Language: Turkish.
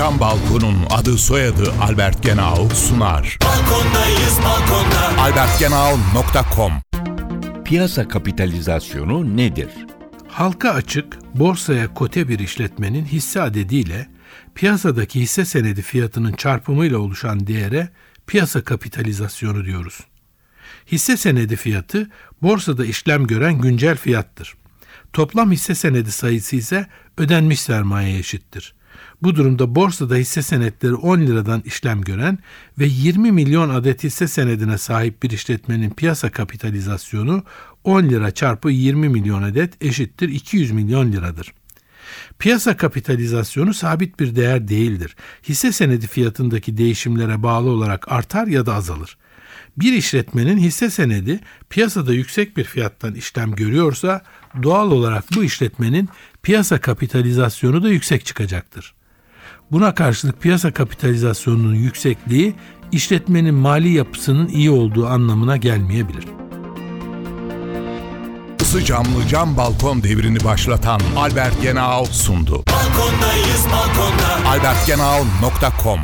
Cam Balkon'un adı soyadı Albert Genau sunar. Balkondayız balkonda. albertgenau.com Piyasa kapitalizasyonu nedir? Halka açık, borsaya kote bir işletmenin hisse adediyle piyasadaki hisse senedi fiyatının çarpımıyla oluşan değere piyasa kapitalizasyonu diyoruz. Hisse senedi fiyatı borsada işlem gören güncel fiyattır. Toplam hisse senedi sayısı ise ödenmiş sermayeye eşittir. Bu durumda borsada hisse senetleri 10 liradan işlem gören ve 20 milyon adet hisse senedine sahip bir işletmenin piyasa kapitalizasyonu 10 lira çarpı 20 milyon adet eşittir 200 milyon liradır. Piyasa kapitalizasyonu sabit bir değer değildir. Hisse senedi fiyatındaki değişimlere bağlı olarak artar ya da azalır. Bir işletmenin hisse senedi piyasada yüksek bir fiyattan işlem görüyorsa doğal olarak bu işletmenin piyasa kapitalizasyonu da yüksek çıkacaktır. Buna karşılık piyasa kapitalizasyonunun yüksekliği işletmenin mali yapısının iyi olduğu anlamına gelmeyebilir. Isı camlı cam balkon devrini başlatan Albert Genau sundu. Balkondayız balkonda. albertgenau.com